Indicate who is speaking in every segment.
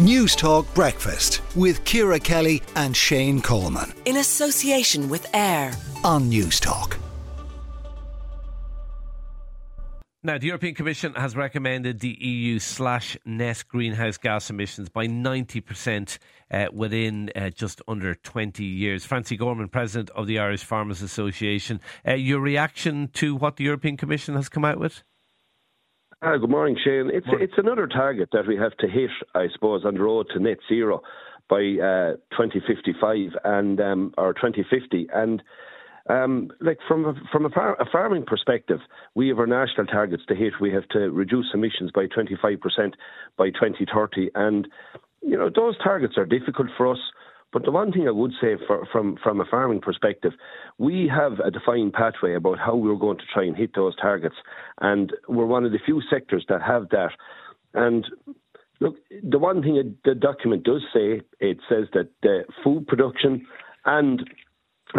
Speaker 1: News Talk Breakfast with Ciara Kelly and Shane Coleman.
Speaker 2: In association with AIR
Speaker 1: on News Talk.
Speaker 3: Now, the European Commission has recommended the EU slash net greenhouse gas emissions by 90% uh, within uh, just under 20 years. Francie Gorman, President of the Irish Farmers Association, uh, your reaction to what the European Commission has come out with?
Speaker 4: Ah, good morning, Shane. It's morning. it's another target that we have to hit, I suppose, on the road to net zero by uh, 2055 and um, or 2050. And um, like from a, from a, far, a, farming perspective, we have our national targets to hit. We have to reduce emissions by 25% by 2030, and you know those targets are difficult for us. But the one thing I would say for, from from a farming perspective, we have a defined pathway about how we're going to try and hit those targets, and we're one of the few sectors that have that. And look, the one thing the document does say, it says that the food production and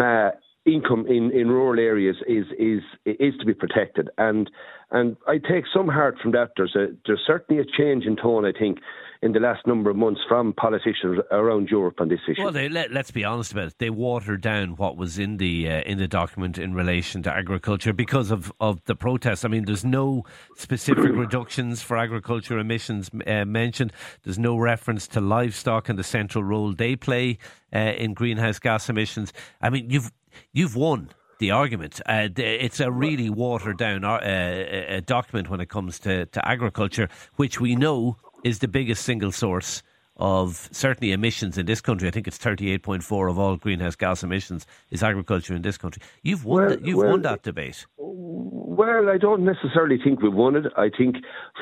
Speaker 4: uh, income in, in rural areas is is is to be protected, and and I take some heart from that. There's a there's certainly a change in tone, I think, in the last number of months from politicians around Europe on this issue.
Speaker 3: Well, they, let, us be honest about it. They watered down what was in the uh, in the document in relation to agriculture because of, of the protests. I mean, there's no specific reductions for agriculture emissions uh, mentioned. There's no reference to livestock and the central role they play uh, in greenhouse gas emissions. I mean, you've you've won the argument. Uh, it's a really watered down uh, document when it comes to, to agriculture, which we know is the biggest single source of certainly emissions in this country. I think it's 38.4 of all greenhouse gas emissions is agriculture in this country. You've won, well, the, you've well, won that debate.
Speaker 4: Well, I don't necessarily think we've won it. I think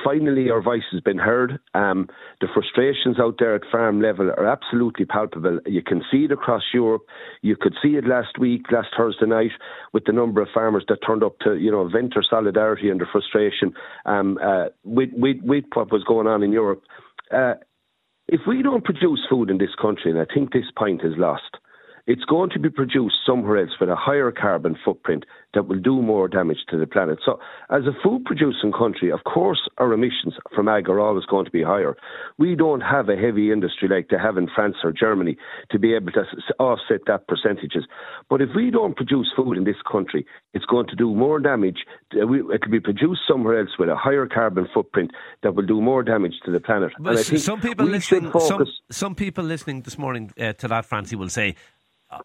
Speaker 4: finally our voice has been heard. Um, the frustrations out there at farm level are absolutely palpable. You can see it across Europe. You could see it last week, last Thursday night, with the number of farmers that turned up to, you know, vent their solidarity and their frustration um, uh, with, with, with what was going on in Europe. Uh, if we don't produce food in this country, and I think this point is lost, it's going to be produced somewhere else with a higher carbon footprint that will do more damage to the planet. So, as a food producing country, of course, our emissions from ag are always going to be higher. We don't have a heavy industry like they have in France or Germany to be able to offset that percentages. But if we don't produce food in this country, it's going to do more damage. It will be produced somewhere else with a higher carbon footprint that will do more damage to the planet.
Speaker 3: some people listening, some, some, people listening this morning uh, to that, Francie, will say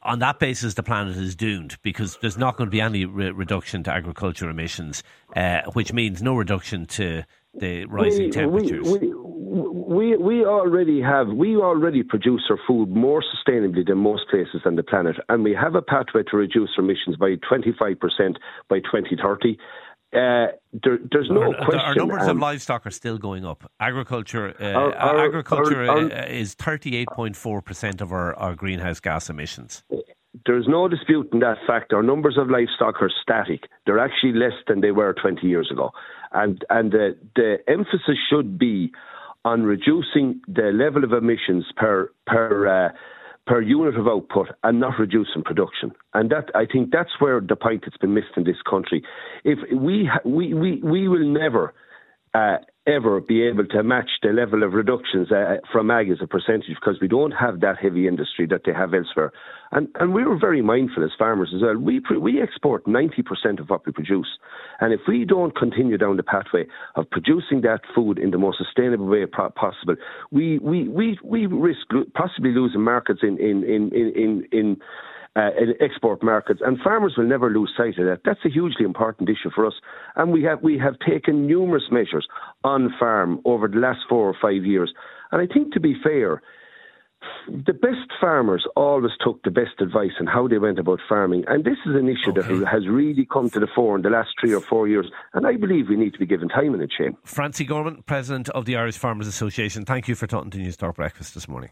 Speaker 3: on that basis, the planet is doomed because there's not going to be any re- reduction to agriculture emissions, uh, which means no reduction to the rising we, temperatures.
Speaker 4: We, we, we, already have, we already produce our food more sustainably than most places on the planet, and we have a pathway to reduce emissions by 25% by 2030. Uh, there, there's no
Speaker 3: our,
Speaker 4: question.
Speaker 3: Our numbers um, of livestock are still going up. Agriculture, uh, our, our, agriculture uh, is 38.4 percent of our, our greenhouse gas emissions.
Speaker 4: There's no dispute in that fact. Our numbers of livestock are static. They're actually less than they were 20 years ago, and and the the emphasis should be on reducing the level of emissions per per uh, per unit of output and not reducing production. And that I think that's where the point that's been missed in this country. If we we we we will never uh, ever be able to match the level of reductions uh, from ag as a percentage because we don't have that heavy industry that they have elsewhere. And, and we were very mindful as farmers as well. We, we export 90% of what we produce. And if we don't continue down the pathway of producing that food in the most sustainable way possible, we, we, we, we risk possibly losing markets in, in, in, in, in uh, in export markets, and farmers will never lose sight of that. That's a hugely important issue for us, and we have we have taken numerous measures on farm over the last four or five years. And I think, to be fair, the best farmers always took the best advice on how they went about farming, and this is an issue okay. that has really come to the fore in the last three or four years, and I believe we need to be given time and a chance.
Speaker 3: Francie Gorman, President of the Irish Farmers Association, thank you for talking to News Talk Breakfast this morning.